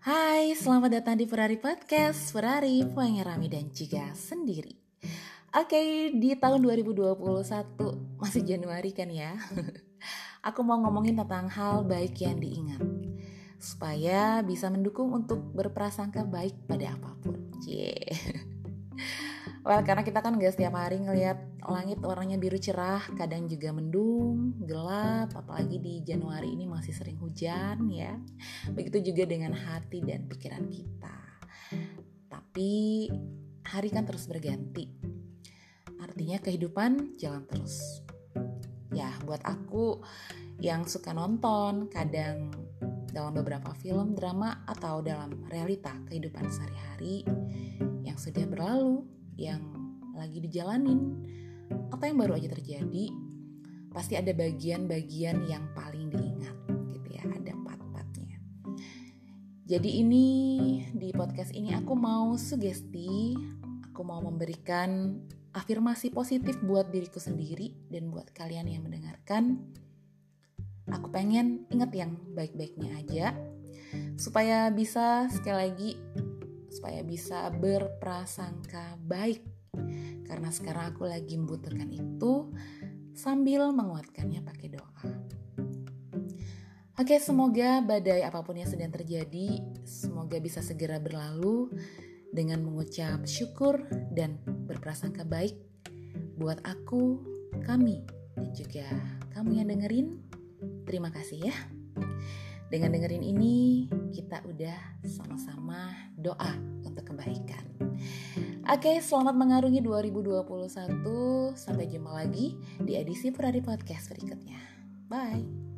Hai, selamat datang di Ferrari Podcast. Ferrari, Rami dan juga sendiri. Oke, di tahun 2021 Masih Januari kan ya? Aku mau ngomongin tentang hal baik yang diingat. Supaya bisa mendukung untuk berprasangka baik pada apa pun. Cie Well, karena kita kan gak setiap hari ngelihat langit warnanya biru cerah, kadang juga mendung, gelap, apalagi di Januari ini masih sering hujan ya. Begitu juga dengan hati dan pikiran kita. Tapi hari kan terus berganti. Artinya kehidupan jalan terus. Ya, buat aku yang suka nonton, kadang dalam beberapa film, drama, atau dalam realita kehidupan sehari-hari yang sudah berlalu, yang lagi dijalanin. Atau yang baru aja terjadi? Pasti ada bagian-bagian yang paling diingat gitu ya ada part-partnya. Jadi ini di podcast ini aku mau sugesti aku mau memberikan afirmasi positif buat diriku sendiri dan buat kalian yang mendengarkan. Aku pengen ingat yang baik-baiknya aja supaya bisa sekali lagi supaya bisa berprasangka baik. Karena sekarang aku lagi membutuhkan itu sambil menguatkannya pakai doa. Oke, semoga badai apa pun yang sedang terjadi, semoga bisa segera berlalu dengan mengucap syukur dan berprasangka baik buat aku, kami, dan juga kamu yang dengerin. Terima kasih ya. Dengan dengerin ini, kita udah sama-sama doa untuk kebaikan. Oke, selamat mengarungi 2021. Sampai jumpa lagi di edisi Ferrari Podcast berikutnya. Bye.